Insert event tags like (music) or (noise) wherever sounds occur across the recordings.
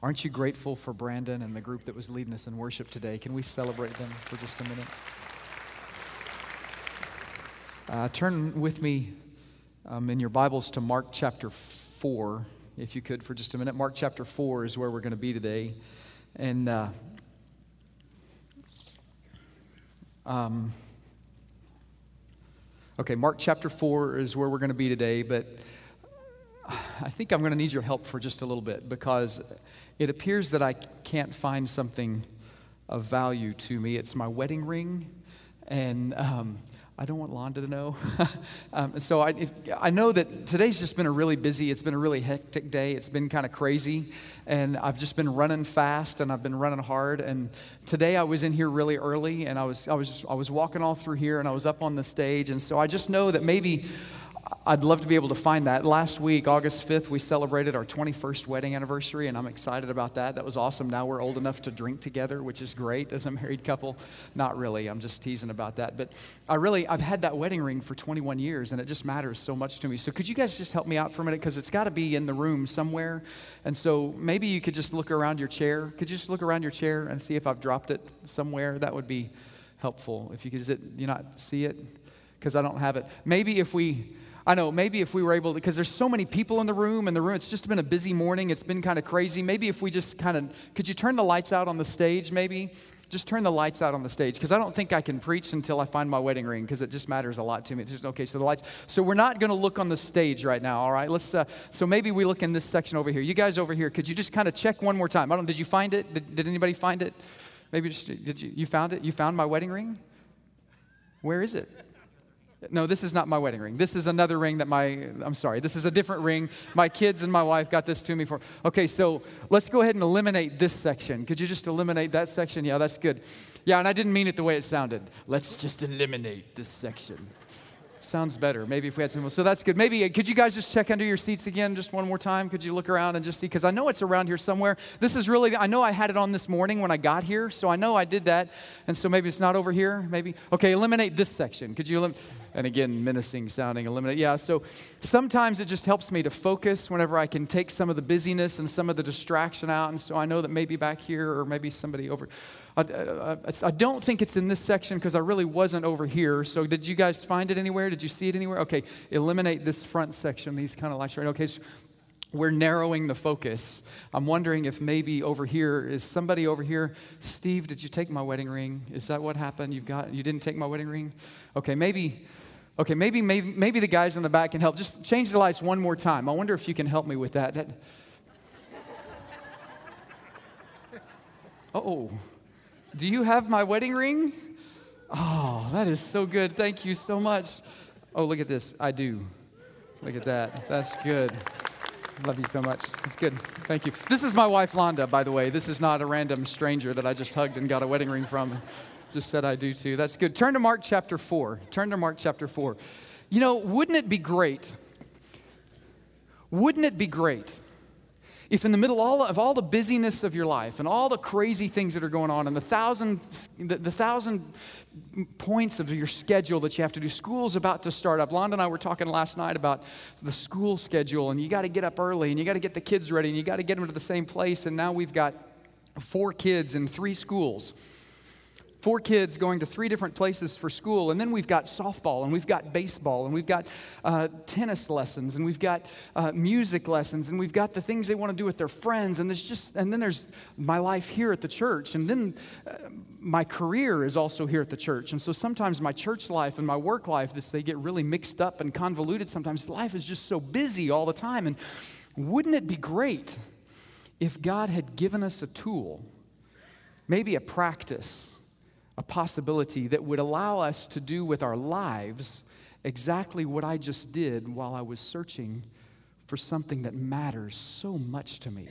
Aren't you grateful for Brandon and the group that was leading us in worship today? Can we celebrate them for just a minute? Uh, turn with me um, in your Bibles to Mark chapter 4, if you could, for just a minute. Mark chapter 4 is where we're going to be today. And uh, um, okay, Mark chapter 4 is where we're going to be today, but I think I'm going to need your help for just a little bit because it appears that I can't find something of value to me. It's my wedding ring, and um, I don't want Londa to know. (laughs) um, so I, if, I know that today's just been a really busy, it's been a really hectic day. It's been kind of crazy, and I've just been running fast and I've been running hard. And today I was in here really early, and I was I was I was walking all through here, and I was up on the stage, and so I just know that maybe I'd love to be able to find that. Last week, August 5th, we celebrated our 21st wedding anniversary, and I'm excited about that. That was awesome. Now we're old enough to drink together, which is great as a married couple. Not really, I'm just teasing about that. But I really, I've had that wedding ring for 21 years, and it just matters so much to me. So could you guys just help me out for a minute? Because it's got to be in the room somewhere. And so maybe you could just look around your chair. Could you just look around your chair and see if I've dropped it somewhere? That would be helpful. If you could, is it, you not see it? Because I don't have it. Maybe if we, I know maybe if we were able to, because there's so many people in the room, and the room, it's just been a busy morning. It's been kind of crazy. Maybe if we just kind of, could you turn the lights out on the stage, maybe? Just turn the lights out on the stage, because I don't think I can preach until I find my wedding ring, because it just matters a lot to me. It's just, okay, so the lights. So we're not going to look on the stage right now, all right? Let's, uh, so maybe we look in this section over here. You guys over here, could you just kind of check one more time? I don't, did you find it? Did, did anybody find it? Maybe just, did you, you found it? You found my wedding ring? Where is it? No, this is not my wedding ring. This is another ring that my, I'm sorry, this is a different ring. My kids and my wife got this to me for. Okay, so let's go ahead and eliminate this section. Could you just eliminate that section? Yeah, that's good. Yeah, and I didn't mean it the way it sounded. Let's just eliminate this section. Sounds better. Maybe if we had some. So that's good. Maybe uh, could you guys just check under your seats again just one more time? Could you look around and just see? Because I know it's around here somewhere. This is really. I know I had it on this morning when I got here, so I know I did that. And so maybe it's not over here. Maybe. Okay, eliminate this section. Could you? Elim- and again, menacing sounding. Eliminate. Yeah. So sometimes it just helps me to focus whenever I can take some of the busyness and some of the distraction out. And so I know that maybe back here or maybe somebody over. I, I, I don't think it's in this section because I really wasn't over here. So did you guys find it anywhere? Did you see it anywhere? Okay, eliminate this front section, these kind of lights right. Okay, so we're narrowing the focus. I'm wondering if maybe over here is somebody over here. Steve, did you take my wedding ring? Is that what happened? You've got you didn't take my wedding ring? Okay, maybe. Okay, maybe maybe maybe the guys in the back can help. Just change the lights one more time. I wonder if you can help me with that. that oh. Do you have my wedding ring? Oh, that is so good. Thank you so much. Oh, look at this. I do. Look at that. That's good. Love you so much. It's good. Thank you. This is my wife, Londa, by the way. This is not a random stranger that I just hugged and got a wedding ring from. Just said I do too. That's good. Turn to Mark chapter 4. Turn to Mark chapter 4. You know, wouldn't it be great? Wouldn't it be great if in the middle of all the busyness of your life and all the crazy things that are going on and the thousand, the, the, thousand points of your schedule that you have to do, school's about to start up. Londa and I were talking last night about the school schedule, and you got to get up early, and you got to get the kids ready, and you got to get them to the same place. And now we've got four kids in three schools four kids going to three different places for school and then we've got softball and we've got baseball and we've got uh, tennis lessons and we've got uh, music lessons and we've got the things they want to do with their friends and there's just and then there's my life here at the church and then uh, my career is also here at the church and so sometimes my church life and my work life this they get really mixed up and convoluted sometimes. Life is just so busy all the time and wouldn't it be great if god had given us a tool maybe a practice a possibility that would allow us to do with our lives exactly what I just did while I was searching for something that matters so much to me.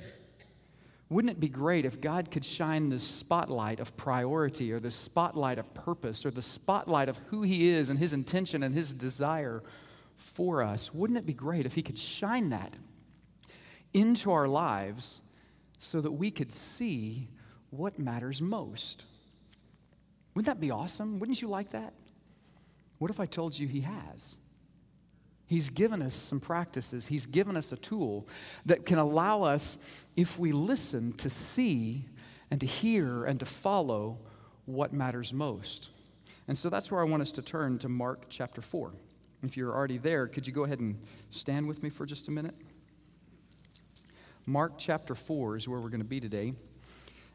Wouldn't it be great if God could shine the spotlight of priority or the spotlight of purpose or the spotlight of who He is and His intention and His desire for us? Wouldn't it be great if He could shine that into our lives so that we could see what matters most? Wouldn't that be awesome? Wouldn't you like that? What if I told you he has? He's given us some practices. He's given us a tool that can allow us, if we listen, to see and to hear and to follow what matters most. And so that's where I want us to turn to Mark chapter 4. If you're already there, could you go ahead and stand with me for just a minute? Mark chapter 4 is where we're going to be today.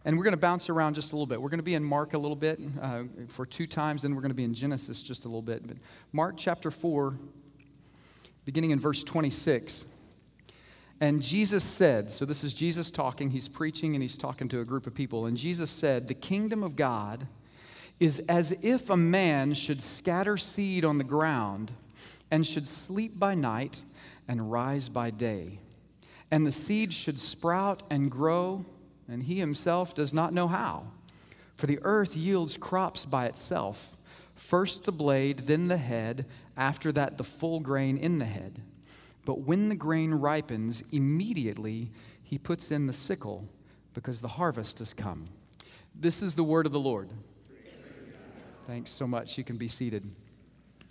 And we're going to bounce around just a little bit. We're going to be in Mark a little bit uh, for two times, then we're going to be in Genesis just a little bit. But Mark chapter 4, beginning in verse 26. And Jesus said, so this is Jesus talking, he's preaching and he's talking to a group of people. And Jesus said, The kingdom of God is as if a man should scatter seed on the ground and should sleep by night and rise by day. And the seed should sprout and grow, and he himself does not know how. For the earth yields crops by itself first the blade, then the head, after that, the full grain in the head. But when the grain ripens, immediately he puts in the sickle, because the harvest has come. This is the word of the Lord. Thanks so much. You can be seated.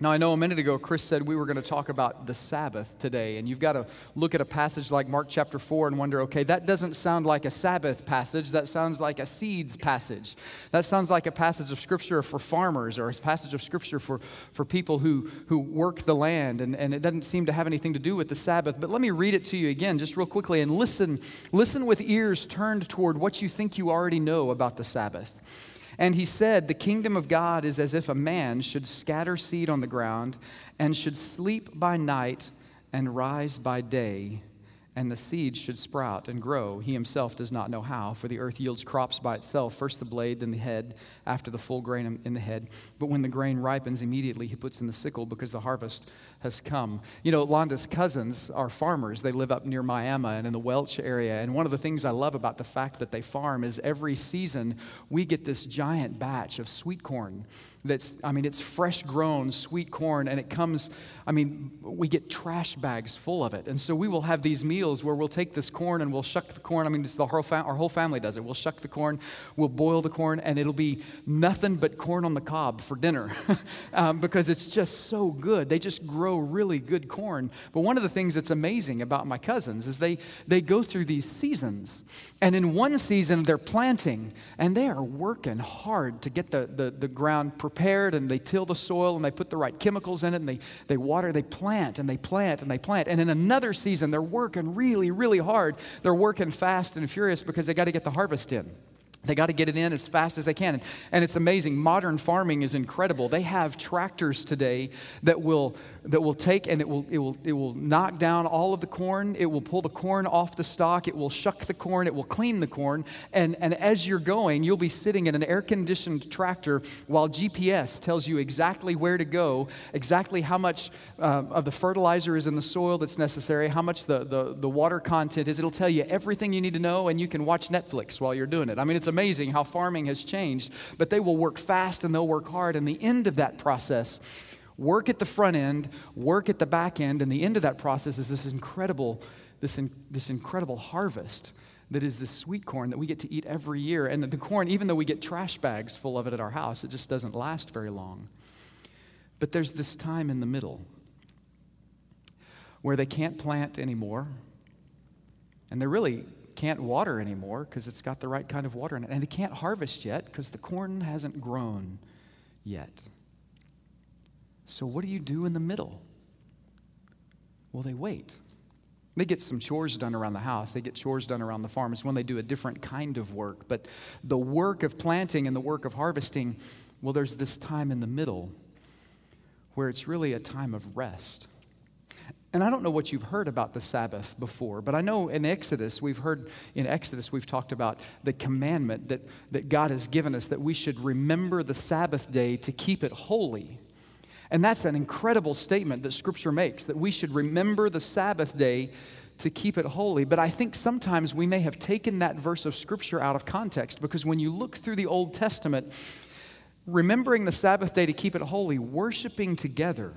Now, I know a minute ago Chris said we were going to talk about the Sabbath today, and you've got to look at a passage like Mark chapter 4 and wonder, okay, that doesn't sound like a Sabbath passage. That sounds like a seeds passage. That sounds like a passage of Scripture for farmers or a passage of Scripture for, for people who, who work the land, and, and it doesn't seem to have anything to do with the Sabbath. But let me read it to you again, just real quickly, and listen, listen with ears turned toward what you think you already know about the Sabbath. And he said, The kingdom of God is as if a man should scatter seed on the ground and should sleep by night and rise by day and the seed should sprout and grow. He himself does not know how, for the earth yields crops by itself first the blade, then the head, after the full grain in the head. But when the grain ripens, immediately he puts in the sickle because the harvest has come. You know, Londa's cousins are farmers. They live up near Miami and in the Welch area. And one of the things I love about the fact that they farm is every season we get this giant batch of sweet corn that's, I mean, it's fresh grown sweet corn, and it comes, I mean, we get trash bags full of it. And so we will have these meals where we'll take this corn and we'll shuck the corn. I mean, the whole our whole family does it. We'll shuck the corn, we'll boil the corn, and it'll be nothing but corn on the cob for dinner (laughs) um, because it's just so good. They just grow really good corn. But one of the things that's amazing about my cousins is they, they go through these seasons. And in one season, they're planting, and they are working hard to get the, the, the ground prepared prepared and they till the soil and they put the right chemicals in it and they, they water, they plant and they plant and they plant. And in another season, they're working really, really hard. They're working fast and furious because they got to get the harvest in. They got to get it in as fast as they can. And it's amazing. Modern farming is incredible. They have tractors today that will, that will take and it will, it, will, it will knock down all of the corn. It will pull the corn off the stalk. It will shuck the corn. It will clean the corn. And, and as you're going, you'll be sitting in an air conditioned tractor while GPS tells you exactly where to go, exactly how much uh, of the fertilizer is in the soil that's necessary, how much the, the, the water content is. It'll tell you everything you need to know, and you can watch Netflix while you're doing it. I mean, it's amazing how farming has changed, but they will work fast and they'll work hard. And the end of that process, work at the front end, work at the back end, and the end of that process is this incredible, this, in, this incredible harvest that is this sweet corn that we get to eat every year. And the corn, even though we get trash bags full of it at our house, it just doesn't last very long. But there's this time in the middle where they can't plant anymore, and they're really can't water anymore because it's got the right kind of water in it. And they can't harvest yet because the corn hasn't grown yet. So, what do you do in the middle? Well, they wait. They get some chores done around the house. They get chores done around the farm. It's when they do a different kind of work. But the work of planting and the work of harvesting, well, there's this time in the middle where it's really a time of rest. And I don't know what you've heard about the Sabbath before, but I know in Exodus, we've heard in Exodus, we've talked about the commandment that, that God has given us that we should remember the Sabbath day to keep it holy. And that's an incredible statement that Scripture makes that we should remember the Sabbath day to keep it holy. But I think sometimes we may have taken that verse of Scripture out of context because when you look through the Old Testament, remembering the Sabbath day to keep it holy, worshiping together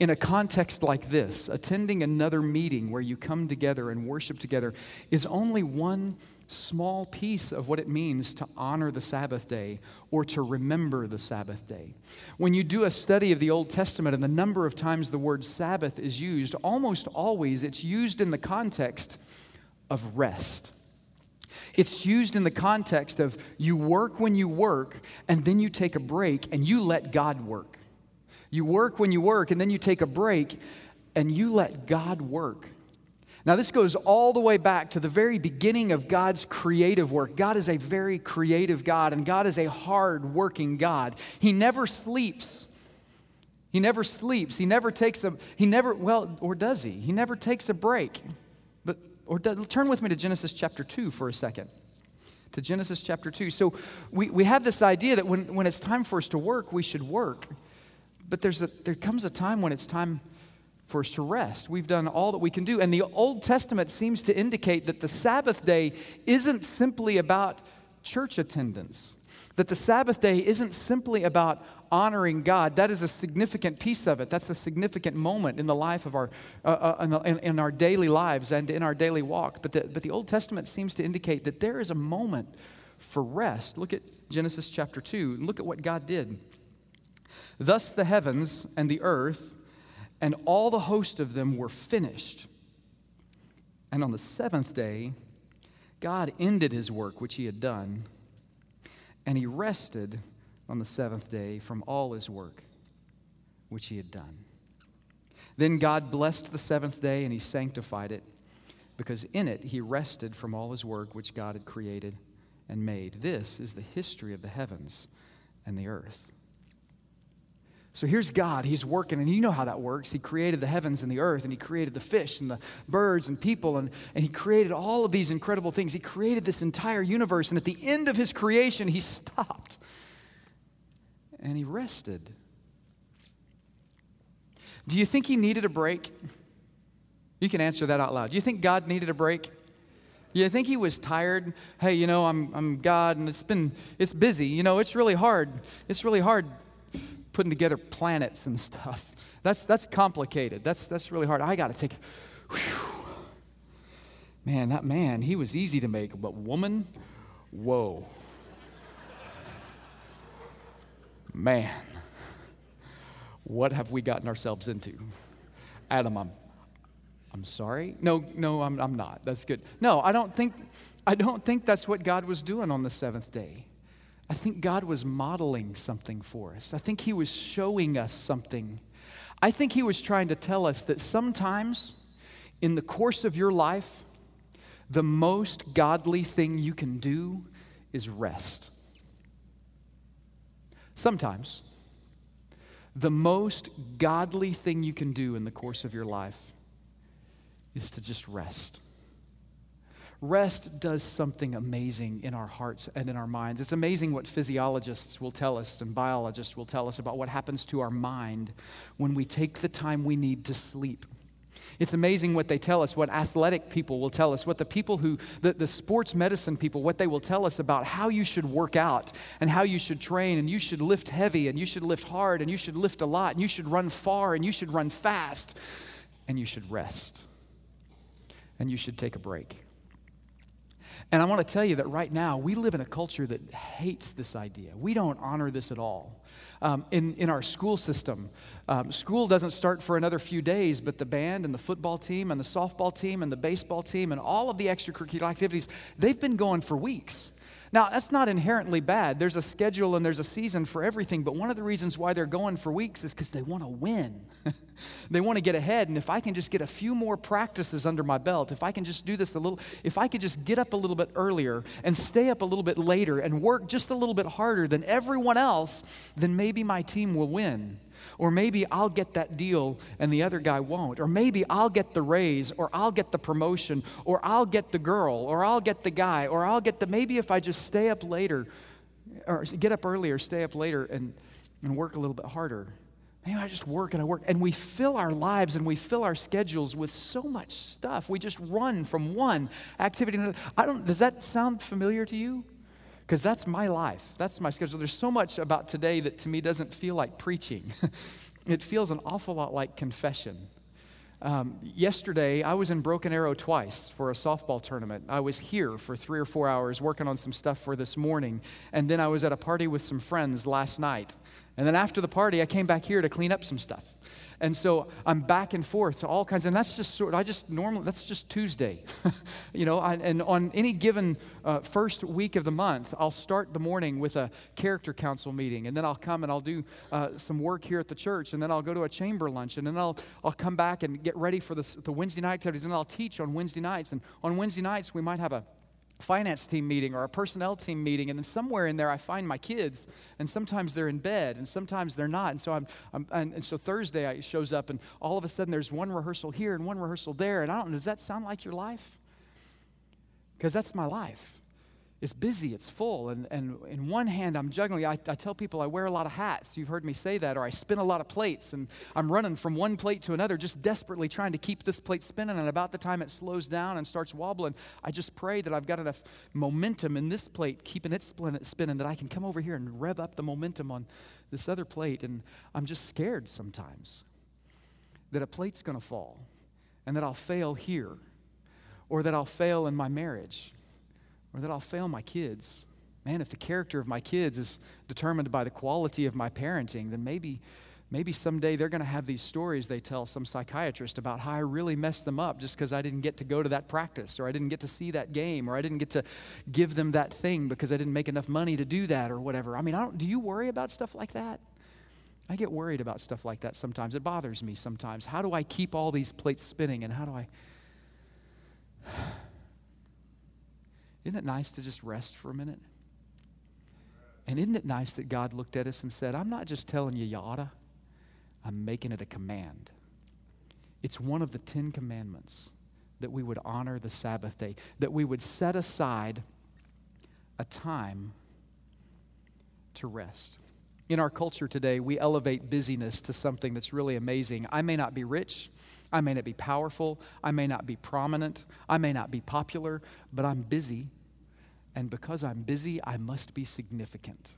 in a context like this, attending another meeting where you come together and worship together, is only one small piece of what it means to honor the Sabbath day or to remember the Sabbath day. When you do a study of the Old Testament and the number of times the word Sabbath is used, almost always it's used in the context of rest. It's used in the context of you work when you work and then you take a break and you let God work. You work when you work and then you take a break and you let God work. Now, this goes all the way back to the very beginning of God's creative work. God is a very creative God, and God is a hard working God. He never sleeps. He never sleeps. He never takes a, he never, well, or does he? He never takes a break. But, or does, turn with me to Genesis chapter 2 for a second. To Genesis chapter 2. So we, we have this idea that when, when it's time for us to work, we should work. But there's a, there comes a time when it's time for us to rest. We've done all that we can do. And the Old Testament seems to indicate that the Sabbath day isn't simply about church attendance, that the Sabbath day isn't simply about honoring God. That is a significant piece of it. That's a significant moment in the life of our, uh, uh, in, in, our daily lives and in our daily walk. But the, but the Old Testament seems to indicate that there is a moment for rest. Look at Genesis chapter 2 and look at what God did. Thus the heavens and the earth and all the host of them were finished. And on the seventh day, God ended his work which he had done, and he rested on the seventh day from all his work which he had done. Then God blessed the seventh day and he sanctified it, because in it he rested from all his work which God had created and made. This is the history of the heavens and the earth. So here's God. He's working, and you know how that works. He created the heavens and the earth, and He created the fish and the birds and people, and, and He created all of these incredible things. He created this entire universe, and at the end of His creation, He (laughs) stopped and He rested. Do you think He needed a break? You can answer that out loud. Do you think God needed a break? You think he was tired? Hey, you know, I'm, I'm God and it's been, it's busy. You know, it's really hard. It's really hard putting together planets and stuff. That's, that's complicated. That's, that's really hard. I got to take, whew. man, that man, he was easy to make, but woman, whoa. man, what have we gotten ourselves into? Adam, I'm, I'm sorry. No, no, I'm, I'm not. That's good. No, I don't think, I don't think that's what God was doing on the seventh day. I think God was modeling something for us. I think He was showing us something. I think He was trying to tell us that sometimes in the course of your life, the most godly thing you can do is rest. Sometimes, the most godly thing you can do in the course of your life is to just rest. Rest does something amazing in our hearts and in our minds. It's amazing what physiologists will tell us and biologists will tell us about what happens to our mind when we take the time we need to sleep. It's amazing what they tell us, what athletic people will tell us, what the people who, the, the sports medicine people, what they will tell us about how you should work out and how you should train and you should lift heavy and you should lift hard and you should lift a lot and you should run far and you should run fast and you should rest and you should take a break. And I want to tell you that right now, we live in a culture that hates this idea. We don't honor this at all. Um, in, in our school system, um, school doesn't start for another few days, but the band and the football team and the softball team and the baseball team and all of the extracurricular activities, they've been going for weeks. Now, that's not inherently bad. There's a schedule and there's a season for everything, but one of the reasons why they're going for weeks is because they want to win. (laughs) they want to get ahead, and if I can just get a few more practices under my belt, if I can just do this a little, if I could just get up a little bit earlier and stay up a little bit later and work just a little bit harder than everyone else, then maybe my team will win. Or maybe I'll get that deal and the other guy won't. Or maybe I'll get the raise, or I'll get the promotion, or I'll get the girl, or I'll get the guy, or I'll get the. Maybe if I just stay up later, or get up earlier, stay up later, and, and work a little bit harder. Maybe I just work and I work. And we fill our lives and we fill our schedules with so much stuff. We just run from one activity to another. I don't, does that sound familiar to you? Because that's my life. That's my schedule. There's so much about today that to me doesn't feel like preaching. (laughs) it feels an awful lot like confession. Um, yesterday, I was in Broken Arrow twice for a softball tournament. I was here for three or four hours working on some stuff for this morning. And then I was at a party with some friends last night. And then after the party, I came back here to clean up some stuff. And so I'm back and forth to all kinds, and that's just sort. I just normally that's just Tuesday, (laughs) you know. I, and on any given uh, first week of the month, I'll start the morning with a character council meeting, and then I'll come and I'll do uh, some work here at the church, and then I'll go to a chamber lunch, and then I'll I'll come back and get ready for the, the Wednesday night activities, and I'll teach on Wednesday nights, and on Wednesday nights we might have a finance team meeting or a personnel team meeting, and then somewhere in there I find my kids, and sometimes they're in bed, and sometimes they're not. And so I'm, I'm and, and, so Thursday I shows up, and all of a sudden there's one rehearsal here and one rehearsal there, and I don't know. Does that sound like your life? Because that's my life it's busy, it's full. And, and in one hand, I'm juggling. I, I, tell people I wear a lot of hats. You've heard me say that. Or I spin a lot of plates, and I'm running from one plate to another, just desperately trying to keep this plate spinning. And about the time it slows down and starts wobbling, I just pray that I've got enough momentum in this plate, keeping it spinning, that I can come over here and rev up the momentum on this other plate. And I'm just scared sometimes that a plate's going to fall and that I'll fail here or that I'll fail in my marriage or that I'll fail my kids. Man, if the character of my kids is determined by the quality of my parenting, then maybe, maybe someday they're going to have these stories they tell some psychiatrist about how I really messed them up just because I didn't get to go to that practice, or I didn't get to see that game, or I didn't get to give them that thing because I didn't make enough money to do that, or whatever. I mean, I don't, do you worry about stuff like that? I get worried about stuff like that sometimes. It bothers me sometimes. How do I keep all these plates spinning, and how do I. Isn't it nice to just rest for a minute? And isn't it nice that God looked at us and said, I'm not just telling you you oughta, I'm making it a command. It's one of the Ten Commandments that we would honor the Sabbath day, that we would set aside a time to rest. In our culture today, we elevate busyness to something that's really amazing. I may not be rich, I may not be powerful. I may not be prominent. I may not be popular, but I'm busy. And because I'm busy, I must be significant.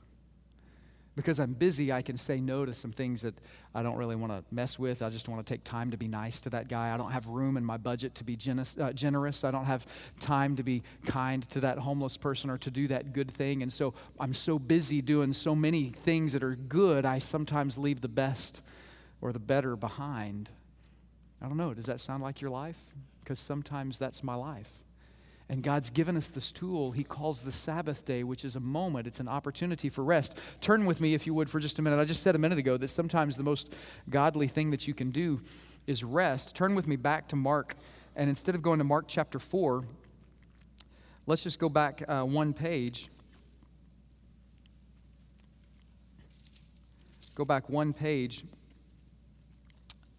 Because I'm busy, I can say no to some things that I don't really want to mess with. I just want to take time to be nice to that guy. I don't have room in my budget to be generous. Uh, generous. I don't have time to be kind to that homeless person or to do that good thing. And so I'm so busy doing so many things that are good, I sometimes leave the best or the better behind. I don't know, does that sound like your life? Because sometimes that's my life. And God's given us this tool he calls the Sabbath day, which is a moment, it's an opportunity for rest. Turn with me, if you would, for just a minute. I just said a minute ago that sometimes the most godly thing that you can do is rest. Turn with me back to Mark, and instead of going to Mark chapter 4, let's just go back uh, one page. Go back one page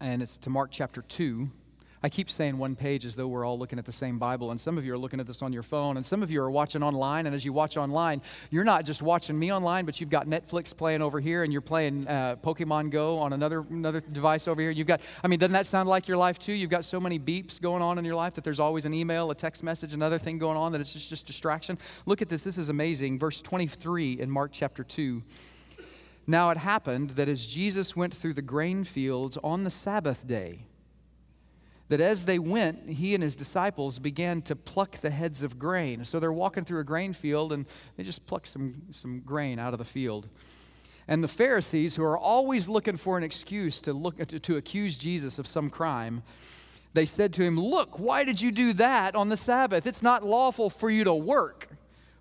and it's to Mark chapter 2. I keep saying one page as though we're all looking at the same Bible, and some of you are looking at this on your phone, and some of you are watching online. And as you watch online, you're not just watching me online, but you've got Netflix playing over here, and you're playing uh, Pokemon Go on another another device over here. You've got, I mean, doesn't that sound like your life too? You've got so many beeps going on in your life that there's always an email, a text message, another thing going on that it's just just distraction. Look at this. This is amazing. Verse 23 in Mark chapter 2. Now it happened that as Jesus went through the grain fields on the Sabbath day, that as they went, he and his disciples began to pluck the heads of grain. So they're walking through a grain field and they just pluck some, some grain out of the field. And the Pharisees, who are always looking for an excuse to, look, to, to accuse Jesus of some crime, they said to him, Look, why did you do that on the Sabbath? It's not lawful for you to work.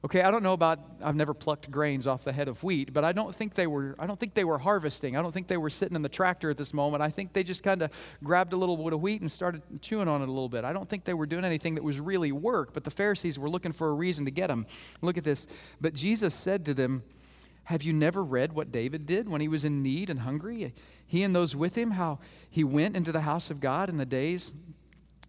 Okay, I don't know about I've never plucked grains off the head of wheat, but I don't think they were I don't think they were harvesting. I don't think they were sitting in the tractor at this moment. I think they just kind of grabbed a little bit of wheat and started chewing on it a little bit. I don't think they were doing anything that was really work, but the Pharisees were looking for a reason to get them. Look at this. But Jesus said to them, have you never read what David did when he was in need and hungry? He and those with him, how he went into the house of God in the days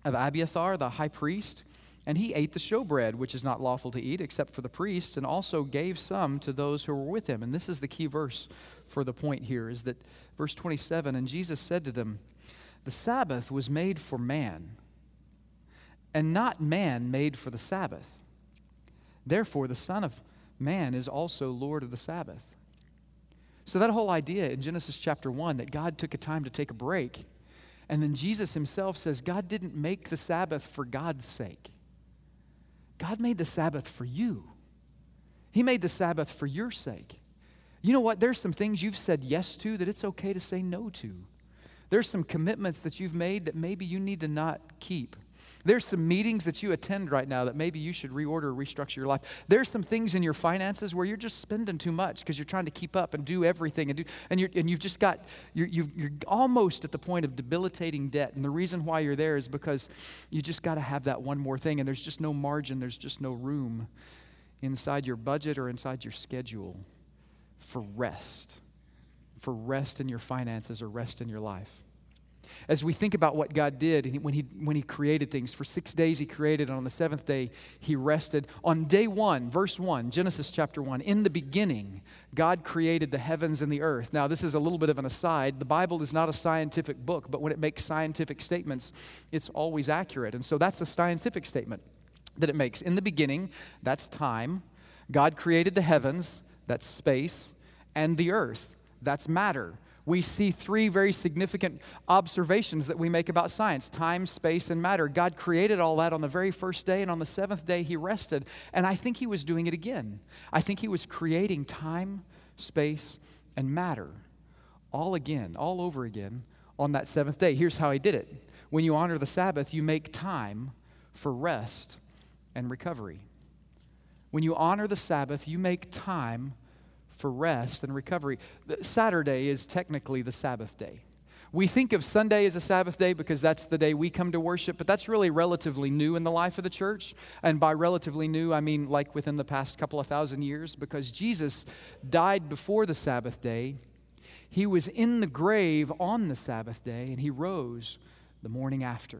of Abiathar, the high priest, and he ate the showbread, which is not lawful to eat except for the priests, and also gave some to those who were with him. And this is the key verse for the point here is that verse 27 And Jesus said to them, The Sabbath was made for man, and not man made for the Sabbath. Therefore, the Son of man is also Lord of the Sabbath. So, that whole idea in Genesis chapter 1 that God took a time to take a break, and then Jesus himself says God didn't make the Sabbath for God's sake. God made the Sabbath for you. He made the Sabbath for your sake. You know what? There's some things you've said yes to that it's okay to say no to. There's some commitments that you've made that maybe you need to not keep. There's some meetings that you attend right now that maybe you should reorder or restructure your life. There's some things in your finances where you're just spending too much because you're trying to keep up and do everything and do, and, you're, and you've just got, you're, you're almost at the point of debilitating debt. And the reason why you're there is because you just got to have that one more thing and there's just no margin, there's just no room inside your budget or inside your schedule for rest, for rest in your finances or rest in your life. As we think about what God did when he, when he created things, for six days He created, and on the seventh day He rested. On day one, verse 1, Genesis chapter 1, in the beginning, God created the heavens and the earth. Now, this is a little bit of an aside. The Bible is not a scientific book, but when it makes scientific statements, it's always accurate. And so that's a scientific statement that it makes. In the beginning, that's time. God created the heavens, that's space, and the earth, that's matter we see three very significant observations that we make about science time, space, and matter. God created all that on the very first day, and on the seventh day, He rested. And I think He was doing it again. I think He was creating time, space, and matter all again, all over again on that seventh day. Here's how He did it when you honor the Sabbath, you make time for rest and recovery. When you honor the Sabbath, you make time for rest and recovery. Saturday is technically the Sabbath day. We think of Sunday as a Sabbath day because that's the day we come to worship, but that's really relatively new in the life of the church. And by relatively new, I mean like within the past couple of thousand years because Jesus died before the Sabbath day. He was in the grave on the Sabbath day, and he rose the morning after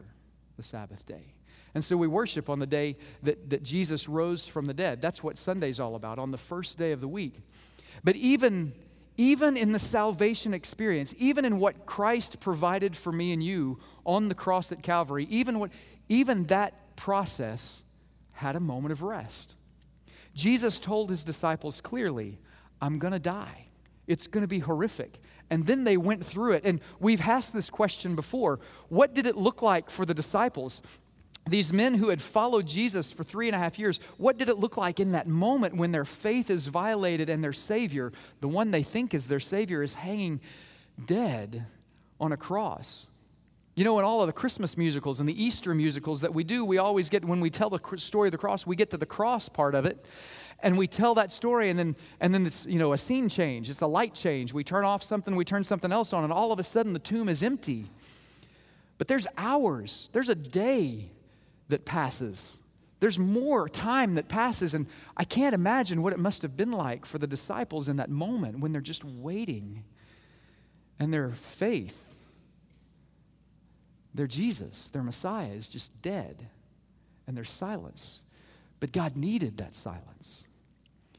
the Sabbath day. And so we worship on the day that, that Jesus rose from the dead. That's what Sunday's all about, on the first day of the week. But even, even in the salvation experience, even in what Christ provided for me and you on the cross at Calvary, even, what, even that process had a moment of rest. Jesus told his disciples clearly, I'm going to die. It's going to be horrific. And then they went through it. And we've asked this question before. What did it look like for the disciples these men who had followed Jesus for three and a half years, what did it look like in that moment when their faith is violated and their Savior, the one they think is their Savior, is hanging dead on a cross? You know, in all of the Christmas musicals and the Easter musicals that we do, we always get, when we tell the story of the cross, we get to the cross part of it, and we tell that story, and then, and then it's, you know, a scene change, it's a light change. We turn off something, we turn something else on, and all of a sudden the tomb is empty. But there's hours, there's a day that passes. There's more time that passes, and I can't imagine what it must have been like for the disciples in that moment when they're just waiting and their faith, their Jesus, their Messiah is just dead, and there's silence. But God needed that silence.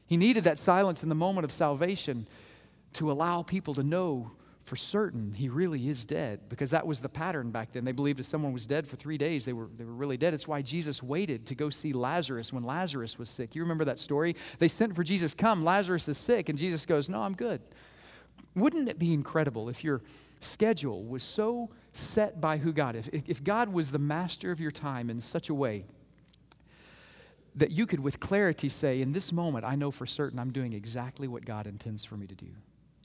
He needed that silence in the moment of salvation to allow people to know for certain he really is dead because that was the pattern back then. They believed if someone was dead for three days, they were, they were really dead. It's why Jesus waited to go see Lazarus when Lazarus was sick. You remember that story? They sent for Jesus, Come, Lazarus is sick. And Jesus goes, No, I'm good. Wouldn't it be incredible if your schedule was so set by who God? If, if God was the master of your time in such a way that you could with clarity say, In this moment, I know for certain I'm doing exactly what God intends for me to do.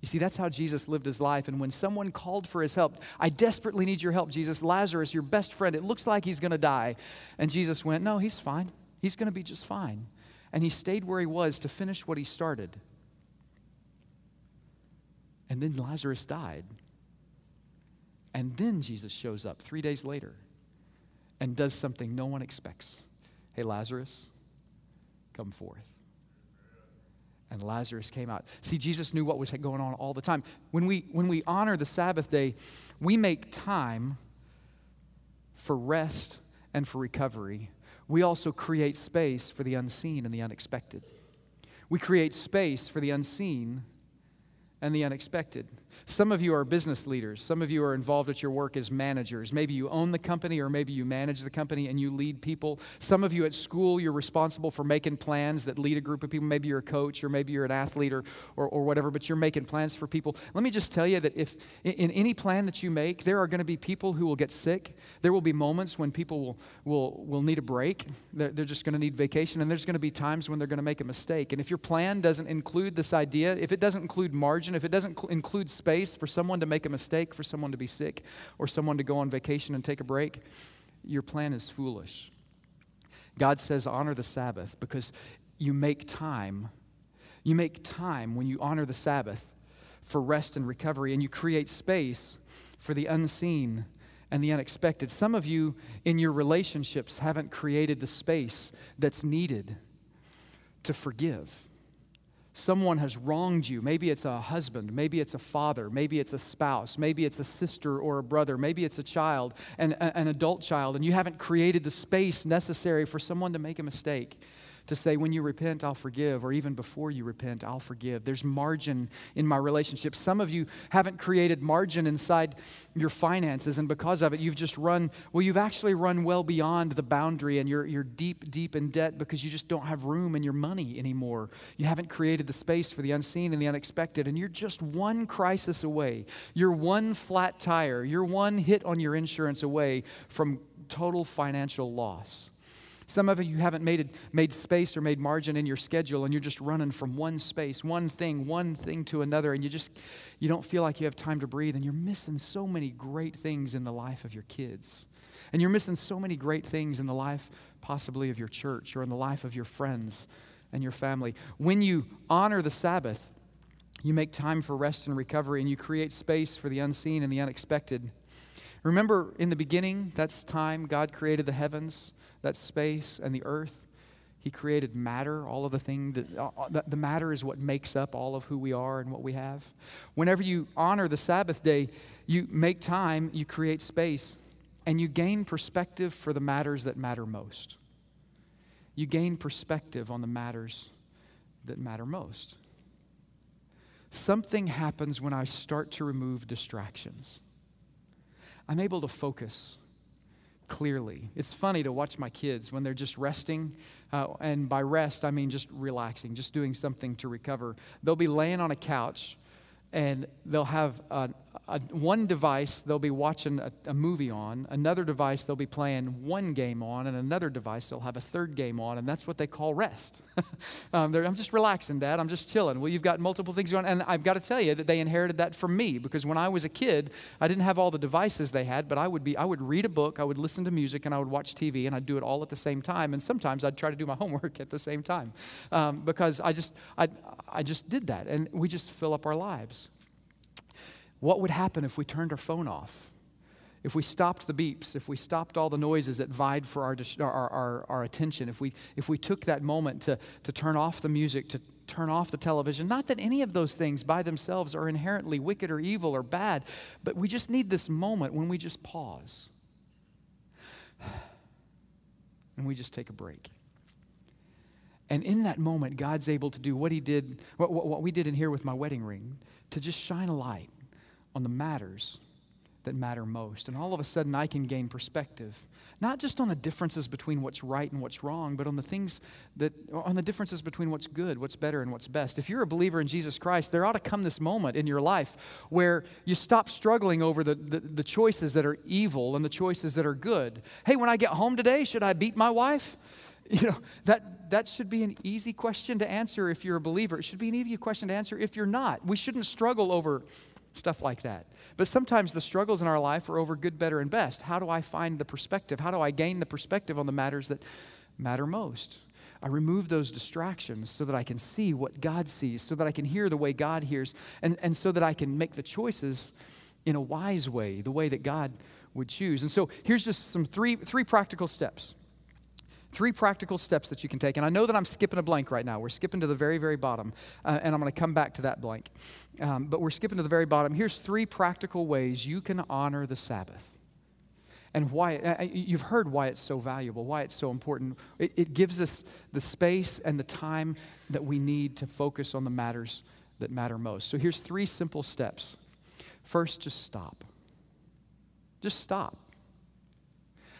You see, that's how Jesus lived his life. And when someone called for his help, I desperately need your help, Jesus. Lazarus, your best friend, it looks like he's going to die. And Jesus went, No, he's fine. He's going to be just fine. And he stayed where he was to finish what he started. And then Lazarus died. And then Jesus shows up three days later and does something no one expects. Hey, Lazarus, come forth and Lazarus came out. See, Jesus knew what was going on all the time. When we, when we honor the Sabbath day, we make time for rest and for recovery. We also create space for the unseen and the unexpected. We create space for the unseen and the unexpected. Some of you are business leaders. Some of you are involved at your work as managers. Maybe you own the company or maybe you manage the company and you lead people. Some of you at school, you're responsible for making plans that lead a group of people. Maybe you're a coach or maybe you're an athlete or, or, or whatever, but you're making plans for people. Let me just tell you that if in any plan that you make, there are going to be people who will get sick. There will be moments when people will, will, will need a break. They're, they're just going to need vacation. And there's going to be times when they're going to make a mistake. And if your plan doesn't include this idea, if it doesn't include margin, if it doesn't cl- include space for someone to make a mistake, for someone to be sick, or someone to go on vacation and take a break, your plan is foolish. God says, honor the Sabbath because you make time. You make time when you honor the Sabbath for rest and recovery, and you create space for the unseen and the unexpected. Some of you in your relationships haven't created the space that's needed to forgive someone has wronged you. Maybe it's a husband, maybe it's a father, maybe it's a spouse, maybe it's a sister or a brother, maybe it's a child, an, an adult child, and you haven't created the space necessary for someone to make a mistake to say, when you repent, I'll forgive, or even before you repent, I'll forgive. There's margin in my relationship. Some of you haven't created margin inside your finances, and because of it, you've just run, well, you've actually run well beyond the boundary, and you're, you're deep, deep in debt because you just don't have room in your money anymore. You haven't created the space for the unseen and the unexpected, and you're just one crisis away. You're one flat tire, you're one hit on your insurance away from total financial loss. Some of you haven't made, it, made space or made margin in your schedule, and you're just running from one space, one thing, one thing to another, and you just you don't feel like you have time to breathe, and you're missing so many great things in the life of your kids. And you're missing so many great things in the life, possibly, of your church or in the life of your friends and your family. When you honor the Sabbath, you make time for rest and recovery, and you create space for the unseen and the unexpected. Remember, in the beginning, that's time God created the heavens that space and the earth. He created matter, all of the things that uh, uh the matter is what makes up all of who we are and what we have. Whenever you honor the Sabbath day, you make time, you create space, and you gain perspective for the matters that matter most. You gain perspective on the matters that matter most. Something happens when I start to remove distractions. I'm able to focus clearly. It's funny to watch my kids when they're just resting. Uh, and by rest, I mean just relaxing, just doing something to recover. They'll be laying on a couch and they'll have a, a, one device they'll be watching a, a, movie on, another device they'll be playing one game on, and another device they'll have a third game on, and that's what they call rest. (laughs) um, I'm just relaxing, Dad. I'm just chilling. Well, you've got multiple things going, and I've got to tell you that they inherited that from me because when I was a kid, I didn't have all the devices they had, but I would be I would read a book, I would listen to music, and I would watch TV, and I'd do it all at the same time, and sometimes I'd try to do my (laughs) homework at the same time um, because I just I I just did that, and we just fill up our lives. What would happen if we turned our phone off? If we stopped the beeps, if we stopped all the noises that vied for our, our, our, our, attention, if we, if we took that moment to, to turn off the music, to turn off the television, not that any of those things by themselves are inherently wicked or evil or bad, but we just need this moment when we just pause (sighs) and we just take a break. And in that moment, God's able to do what He did, what, what we did in here with my wedding ring, to just shine a light on the matters that matter most. And all of a sudden, I can gain perspective, not just on the differences between what's right and what's wrong, but on the things that, on the differences between what's good, what's better, and what's best. If you're a believer in Jesus Christ, there ought to come this moment in your life where you stop struggling over the, the, the choices that are evil and the choices that are good. Hey, when I get home today, should I beat my wife? (laughs) You know, that, that should be an easy question to answer if you're a believer. It should be an easy question to answer if you're not. We shouldn't struggle over stuff like that. But sometimes the struggles in our life are over good, better, and best. How do I find the perspective? How do I gain the perspective on the matters that matter most? I remove those distractions so that I can see what God sees, so that I can hear the way God hears, and, and so that I can make the choices in a wise way, the way that God would choose. And so here's just some three, three practical steps Three practical steps that you can take. And I know that I'm skipping a blank right now. We're skipping to the very, very bottom. Uh, and I'm going to come back to that blank. Um, but we're skipping to the very bottom. Here's three practical ways you can honor the Sabbath. And why, uh, uh, you've heard why it's so valuable, why it's so important. It, it gives us the space and the time that we need to focus on the matters that matter most. So here's three simple steps. First, just stop. Just stop.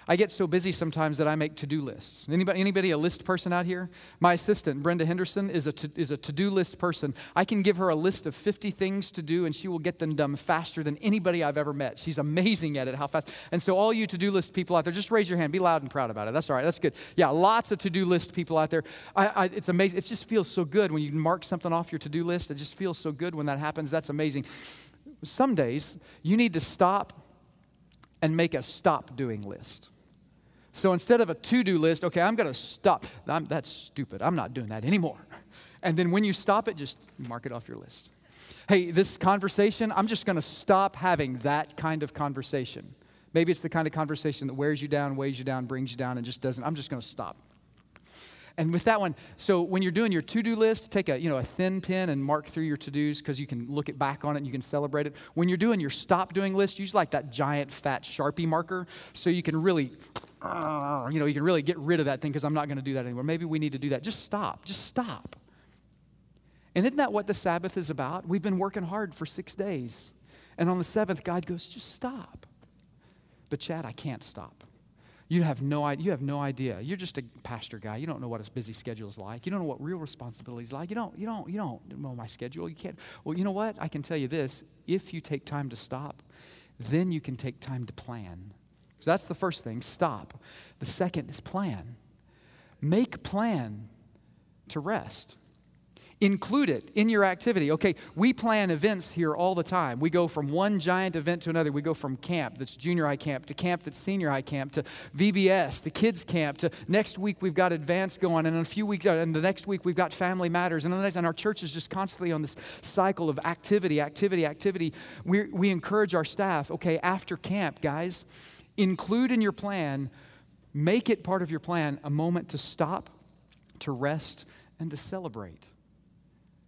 I get so busy sometimes that I make to-do lists. Anybody, anybody a list person out here? My assistant, Brenda Henderson, is a, to, is a to-do list person. I can give her a list of 50 things to do, and she will get them done faster than anybody I've ever met. She's amazing at it, how fast. And so all you to-do list people out there, just raise your hand. Be loud and proud about it. That's all right. That's good. Yeah, lots of to-do list people out there. I, I, it's amazing. It just feels so good when you mark something off your to-do list. It just feels so good when that happens. That's amazing. Some days, you need to stop and make a stop doing list. So instead of a to do list, okay, I'm going to stop. I'm, that's stupid. I'm not doing that anymore. (laughs) And then when you stop it, just mark it off your list. Hey, this conversation, I'm just going to stop having that kind of conversation. Maybe it's the kind of conversation that wears you down, weighs you down, brings you down, and just doesn't. I'm just going to stop. And with that one, so when you're doing your to-do list, take a, you know, a thin pen and mark through your to-dos because you can look it back on it and you can celebrate it. When you're doing your stop doing list, use like that giant fat Sharpie marker so you can really you know, you can really get rid of that thing because I'm not going to do that anymore. Maybe we need to do that. Just stop. Just stop. And isn't that what the Sabbath is about? We've been working hard for six days. And on the seventh, God goes, just stop. But Chad, I can't stop. You have no idea. You have no idea. You're just a pastor guy. You don't know what a busy schedule is like. You don't know what real responsibility is like. You don't. You don't. You don't know my schedule. You can't. Well, you know what? I can tell you this: if you take time to stop, then you can take time to plan. So that's the first thing stop. The second is plan. Make plan to rest. Include it in your activity. Okay, we plan events here all the time. We go from one giant event to another. We go from camp that's junior high camp to camp that's senior high camp to VBS to kids camp to next week we've got advance going and in a few weeks uh, and the next week we've got family matters and, the next, and our church is just constantly on this cycle of activity, activity, activity. We, we encourage our staff, okay, after camp, guys, include in your plan, make it part of your plan, a moment to stop, to rest, and to celebrate.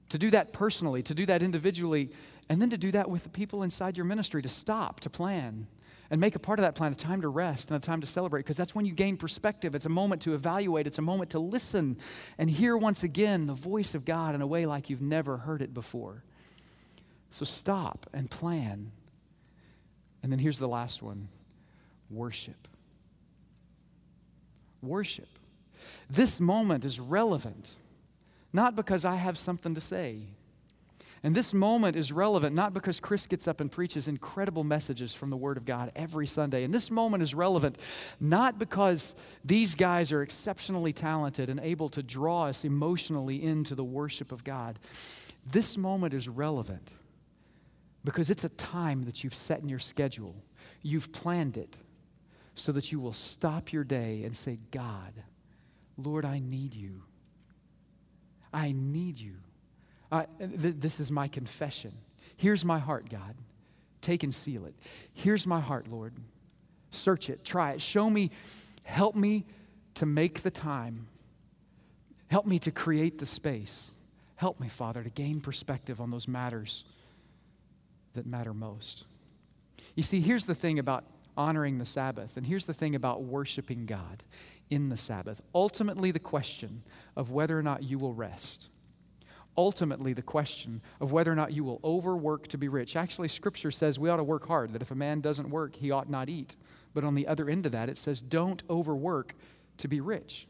To do that personally, to do that individually, and then to do that with the people inside your ministry, to stop, to plan, and make a part of that plan a time to rest and a time to celebrate, because that's when you gain perspective. It's a moment to evaluate, it's a moment to listen and hear once again the voice of God in a way like you've never heard it before. So stop and plan. And then here's the last one worship. Worship. This moment is relevant, not because I have something to say. And this moment is relevant not because Chris gets up and preaches incredible messages from the Word of God every Sunday. And this moment is relevant not because these guys are exceptionally talented and able to draw us emotionally into the worship of God. This moment is relevant because it's a time that you've set in your schedule, you've planned it so that you will stop your day and say, God, Lord, I need you. I need you. Uh, th- this is my confession. Here's my heart, God. Take and seal it. Here's my heart, Lord. Search it, try it. Show me, help me to make the time. Help me to create the space. Help me, Father, to gain perspective on those matters that matter most. You see, here's the thing about honoring the Sabbath. And here's the thing about worshiping God in the Sabbath ultimately, the question of whether or not you will rest. Ultimately, the question of whether or not you will overwork to be rich. Actually, Scripture says we ought to work hard, that if a man doesn't work, he ought not eat. But on the other end of that, it says don't overwork to be rich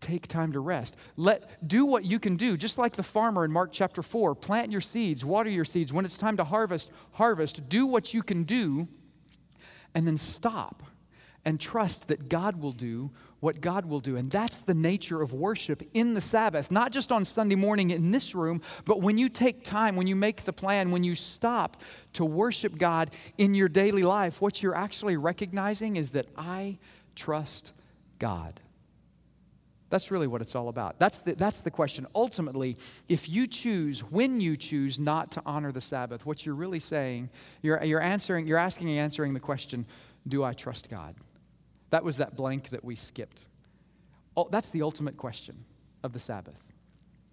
take time to rest let do what you can do just like the farmer in mark chapter 4 plant your seeds water your seeds when it's time to harvest harvest do what you can do and then stop and trust that God will do what God will do. And that's the nature of worship in the Sabbath, not just on Sunday morning in this room, but when you take time, when you make the plan, when you stop to worship God in your daily life, what you're actually recognizing is that I trust God. That's really what it's all about. That's the, that's the question. Ultimately, if you choose, when you choose not to honor the Sabbath, what you're really saying, you're, you're answering, you're asking and answering the question, do I trust God? That was that blank that we skipped. Oh, that's the ultimate question of the Sabbath.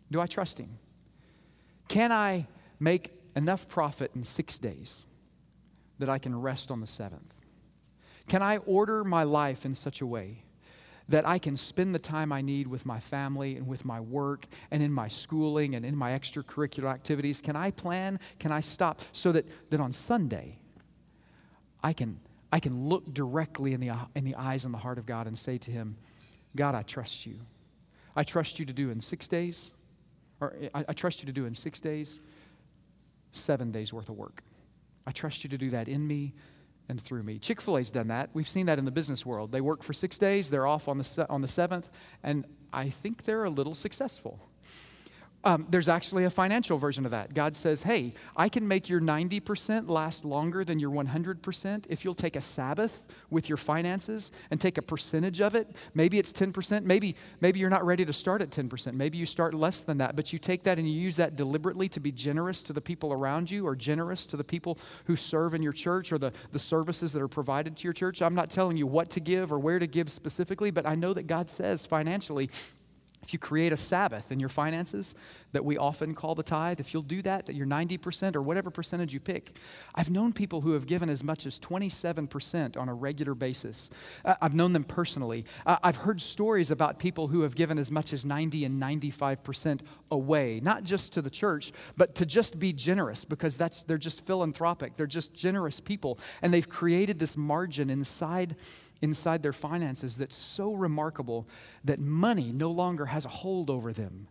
Do I trust Him? Can I make enough profit in six days that I can rest on the seventh? Can I order my life in such a way that I can spend the time I need with my family and with my work and in my schooling and in my extracurricular activities? Can I plan? Can I stop so that, that on Sunday I can, I can look directly in the, in the eyes and the heart of God and say to Him, God, I trust you. I trust you to do in six days, or I, I trust you to do in six days, seven days worth of work. I trust you to do that in me and through me. Chick fil A's done that. We've seen that in the business world. They work for six days, they're off on the, on the seventh, and I think they're a little successful. Um, there's actually a financial version of that. God says, hey, I can make your 90% last longer than your 100% if you'll take a Sabbath with your finances and take a percentage of it. Maybe it's 10%. Maybe, maybe you're not ready to start at 10%. Maybe you start less than that, but you take that and you use that deliberately to be generous to the people around you or generous to the people who serve in your church or the, the services that are provided to your church. I'm not telling you what to give or where to give specifically, but I know that God says financially, if you create a Sabbath in your finances that we often call the tithe, if you'll do that, that your 90% or whatever percentage you pick. I've known people who have given as much as 27% on a regular basis. Uh, I've known them personally. Uh, I've heard stories about people who have given as much as 90 and 95% away, not just to the church, but to just be generous because that's, they're just philanthropic. They're just generous people. And they've created this margin inside inside their finances that's so remarkable that money no longer has a hold over them.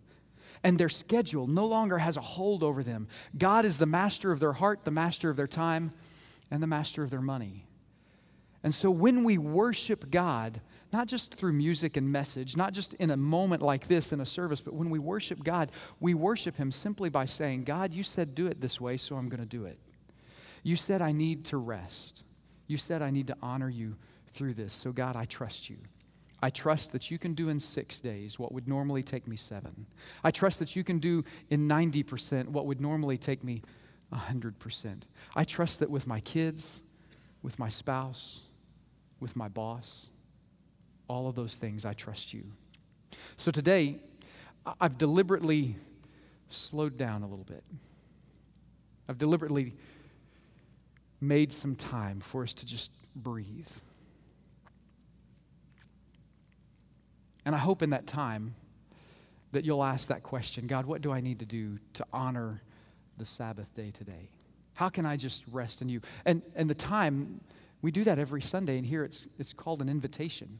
And their schedule no longer has a hold over them. God is the master of their heart, the master of their time, and the master of their money. And so when we worship God, not just through music and message, not just in a moment like this in a service, but when we worship God, we worship Him simply by saying, God, you said do it this way, so I'm going to do it. You said I need to rest. You said I need to honor you through this. So, God, I trust you. I trust that you can do in six days what would normally take me seven. I trust that you can do in 90% what would normally take me 100%. I trust that with my kids, with my spouse, with my boss, all of those things, I trust you. So today, I've deliberately slowed down a little bit. I've deliberately made some time for us to just breathe. And I hope in that time that you'll ask that question God, what do I need to do to honor the Sabbath day today? How can I just rest in you? And, and the time, we do that every Sunday, and here it's, it's called an invitation.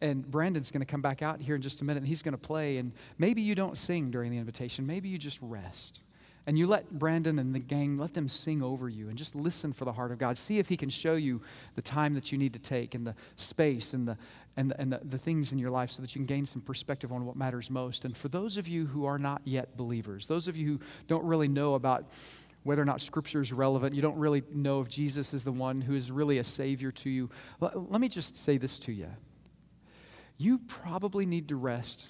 And Brandon's going to come back out here in just a minute, and he's going to play. And maybe you don't sing during the invitation, maybe you just rest. And you let Brandon and the gang, let them sing over you and just listen for the heart of God. See if he can show you the time that you need to take and the space and the, and the, and the, the things in your life so that you can gain some perspective on what matters most. And for those of you who are not yet believers, those of you who don't really know about whether or not Scripture is relevant, you don't really know if Jesus is the one who is really a Savior to you, let, let me just say this to you. You probably need to rest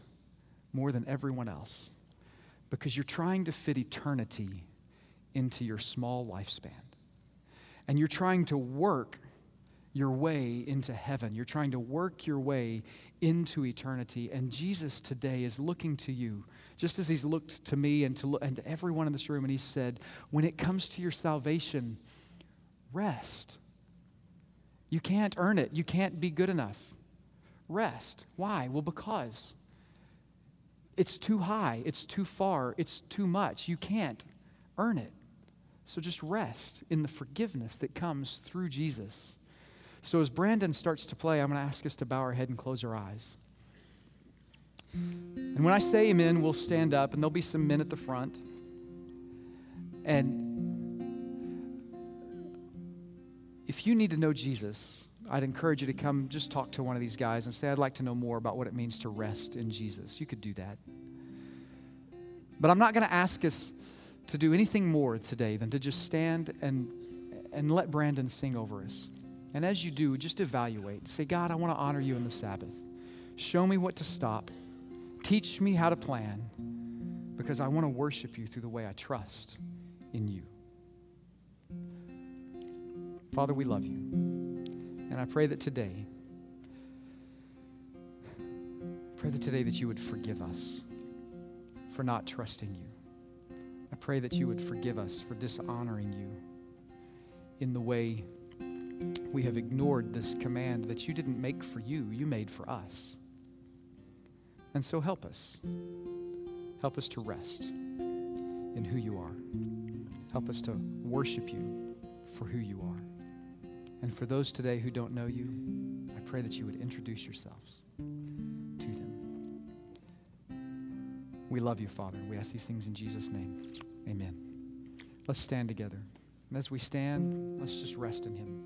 more than everyone else because you're trying to fit eternity into your small lifespan. And you're trying to work your way into heaven. You're trying to work your way into eternity. And Jesus today is looking to you, just as he's looked to me and to, and to everyone in this room, and he said, When it comes to your salvation, rest. You can't earn it, you can't be good enough. Rest. Why? Well, because it's too high, it's too far, it's too much. You can't earn it. So just rest in the forgiveness that comes through Jesus. So as Brandon starts to play, I'm going to ask us to bow our head and close our eyes. And when I say amen, we'll stand up, and there'll be some men at the front. And if you need to know Jesus, I'd encourage you to come just talk to one of these guys and say, I'd like to know more about what it means to rest in Jesus. You could do that. But I'm not going to ask us to do anything more today than to just stand and, and let Brandon sing over us. And as you do, just evaluate. Say, God, I want to honor you in the Sabbath. Show me what to stop. Teach me how to plan because I want to worship you through the way I trust in you. Father, we love you. And I pray that today, pray that today that you would forgive us for not trusting you. I pray that you would forgive us for dishonoring you in the way we have ignored this command that you didn't make for you, you made for us. And so help us. Help us to rest in who you are. Help us to worship you for who you are. And for those today who don't know you, I pray that you would introduce yourselves to them. We love you, Father. We ask these things in Jesus' name. Amen. Let's stand together. And as we stand, let's just rest in Him.